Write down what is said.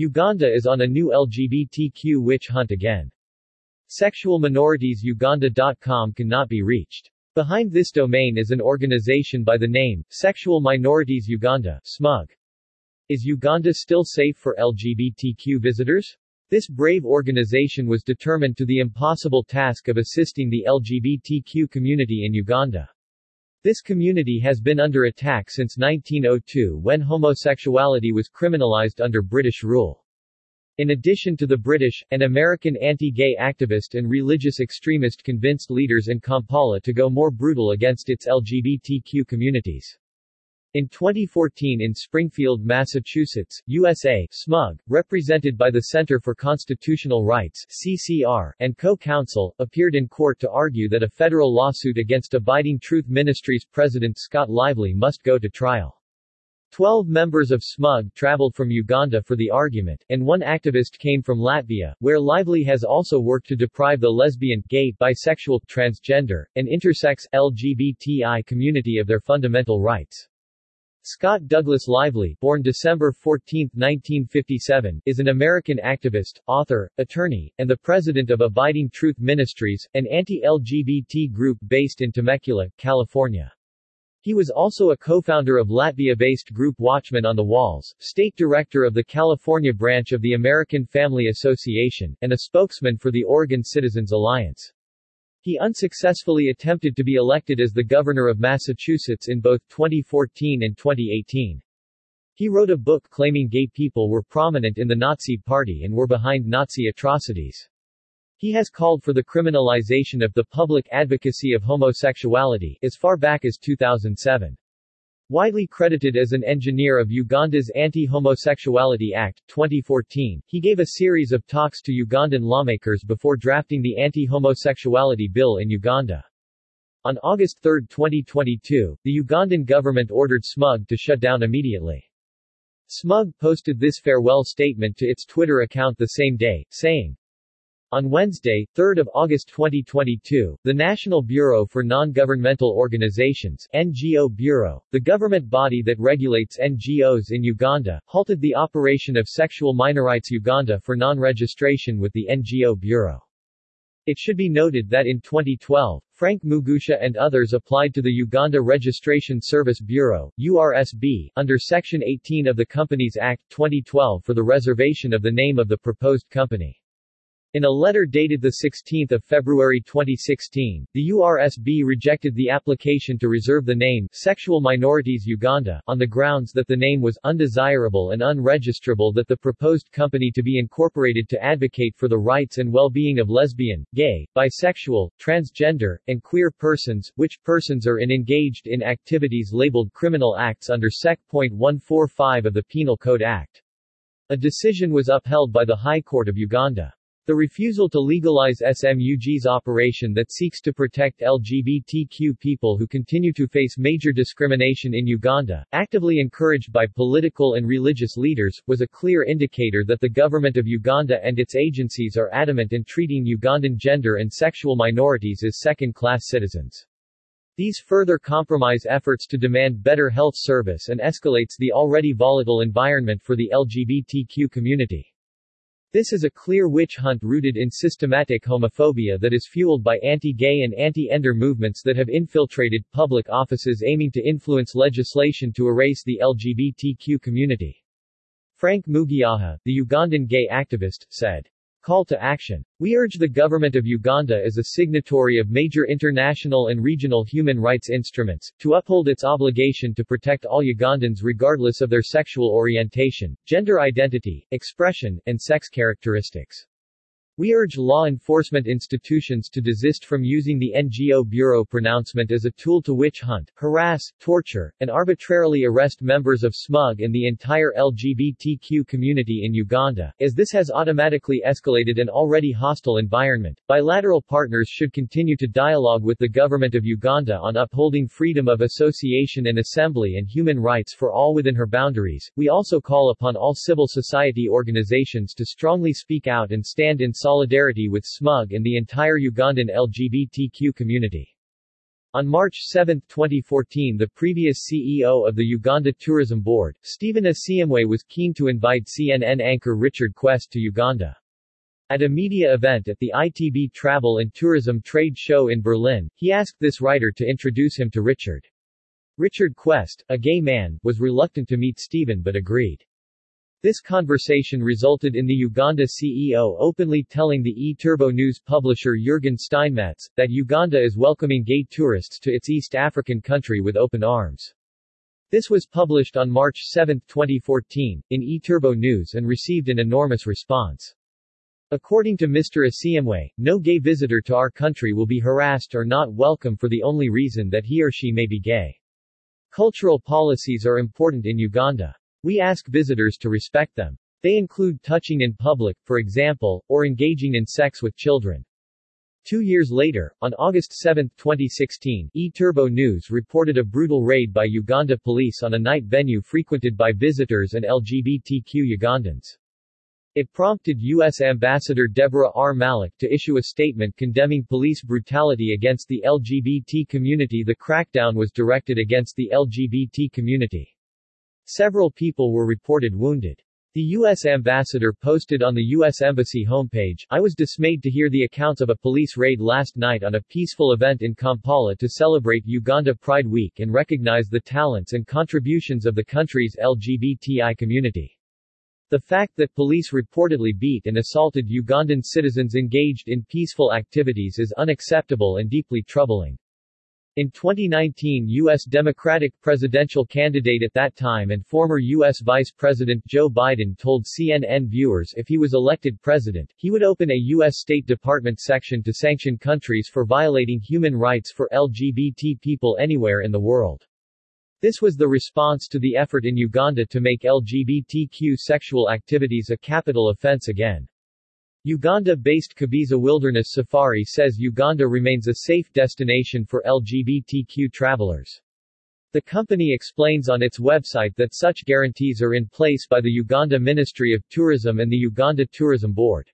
Uganda is on a new LGBTQ witch hunt again. Sexual minorities Uganda.com cannot be reached. Behind this domain is an organization by the name, Sexual Minorities Uganda, SMUG. Is Uganda still safe for LGBTQ visitors? This brave organization was determined to the impossible task of assisting the LGBTQ community in Uganda. This community has been under attack since 1902 when homosexuality was criminalized under British rule. In addition to the British, an American anti-gay activist and religious extremist convinced leaders in Kampala to go more brutal against its LGBTQ communities. In 2014 in Springfield, Massachusetts, USA, SMUG, represented by the Center for Constitutional Rights CCR, and co-counsel, appeared in court to argue that a federal lawsuit against Abiding Truth Ministries president Scott Lively must go to trial. Twelve members of SMUG traveled from Uganda for the argument, and one activist came from Latvia, where Lively has also worked to deprive the lesbian, gay, bisexual, transgender, and intersex LGBTI community of their fundamental rights. Scott Douglas Lively, born December 14, 1957, is an American activist, author, attorney, and the president of Abiding Truth Ministries, an anti-LGBT group based in Temecula, California. He was also a co-founder of Latvia-based group Watchmen on the Walls, state director of the California branch of the American Family Association, and a spokesman for the Oregon Citizens Alliance. He unsuccessfully attempted to be elected as the governor of Massachusetts in both 2014 and 2018. He wrote a book claiming gay people were prominent in the Nazi Party and were behind Nazi atrocities. He has called for the criminalization of the public advocacy of homosexuality as far back as 2007. Widely credited as an engineer of Uganda's Anti-Homosexuality Act, 2014, he gave a series of talks to Ugandan lawmakers before drafting the anti-homosexuality bill in Uganda. On August 3, 2022, the Ugandan government ordered SMUG to shut down immediately. SMUG posted this farewell statement to its Twitter account the same day, saying, on Wednesday, 3 August 2022, the National Bureau for Non-Governmental Organizations NGO Bureau, the government body that regulates NGOs in Uganda, halted the operation of Sexual Minorities Uganda for non-registration with the NGO Bureau. It should be noted that in 2012, Frank Mugisha and others applied to the Uganda Registration Service Bureau, URSB, under Section 18 of the Companies Act, 2012 for the reservation of the name of the proposed company. In a letter dated 16 February 2016, the URSB rejected the application to reserve the name Sexual Minorities Uganda on the grounds that the name was undesirable and unregistrable that the proposed company to be incorporated to advocate for the rights and well-being of lesbian, gay, bisexual, transgender, and queer persons, which persons are in engaged in activities labeled criminal acts under Sec.145 of the Penal Code Act. A decision was upheld by the High Court of Uganda. The refusal to legalize SMUG's operation that seeks to protect LGBTQ people who continue to face major discrimination in Uganda, actively encouraged by political and religious leaders, was a clear indicator that the government of Uganda and its agencies are adamant in treating Ugandan gender and sexual minorities as second-class citizens. These further compromise efforts to demand better health service and escalates the already volatile environment for the LGBTQ community. This is a clear witch hunt rooted in systematic homophobia that is fueled by anti-gay and anti-ender movements that have infiltrated public offices aiming to influence legislation to erase the LGBTQ community. Frank Mugisha, the Ugandan gay activist, said. Call to action. We urge the government of Uganda as a signatory of major international and regional human rights instruments, to uphold its obligation to protect all Ugandans regardless of their sexual orientation, gender identity, expression, and sex characteristics. We urge law enforcement institutions to desist from using the NGO Bureau pronouncement as a tool to witch hunt, harass, torture, and arbitrarily arrest members of SMUG and the entire LGBTQ community in Uganda, as this has automatically escalated an already hostile environment. Bilateral partners should continue to dialogue with the government of Uganda on upholding freedom of association and assembly and human rights for all within her boundaries. We also call upon all civil society organizations to strongly speak out and stand in solidarity with SMUG and the entire Ugandan LGBTQ community. On March 7, 2014 the previous CEO of the Uganda Tourism Board, Stephen Asiimwe was keen to invite CNN anchor Richard Quest to Uganda. At a media event at the ITB Travel and Tourism Trade Show in Berlin, he asked this writer to introduce him to Richard. Richard Quest, a gay man, was reluctant to meet Stephen but agreed. This conversation resulted in the Uganda CEO openly telling the e-Turbo news publisher Jurgen Steinmetz, that Uganda is welcoming gay tourists to its East African country with open arms. This was published on March 7, 2014, in e-Turbo News and received an enormous response. According to Mr. Asiimwe, no gay visitor to our country will be harassed or not welcome for the only reason that he or she may be gay. Cultural policies are important in Uganda. We ask visitors to respect them. They include touching in public, for example, or engaging in sex with children. Two years later, on August 7, 2016, e-Turbo News reported a brutal raid by Uganda police on a night venue frequented by visitors and LGBTQ Ugandans. It prompted U.S. Ambassador Deborah R. Malac to issue a statement condemning police brutality against the LGBT community. The crackdown was directed against the LGBT community. Several people were reported wounded. The U.S. ambassador posted on the U.S. Embassy homepage, I was dismayed to hear the accounts of a police raid last night on a peaceful event in Kampala to celebrate Uganda Pride Week and recognize the talents and contributions of the country's LGBTI community. The fact that police reportedly beat and assaulted Ugandan citizens engaged in peaceful activities is unacceptable and deeply troubling. In 2019 U.S. Democratic presidential candidate at that time and former U.S. Vice President Joe Biden told CNN viewers if he was elected president, he would open a U.S. State Department section to sanction countries for violating human rights for LGBT people anywhere in the world. This was the response to the effort in Uganda to make LGBTQ sexual activities a capital offense again. Uganda-based Kabiza Wilderness Safari says Uganda remains a safe destination for LGBTQ travelers. The company explains on its website that such guarantees are in place by the Uganda Ministry of Tourism and the Uganda Tourism Board.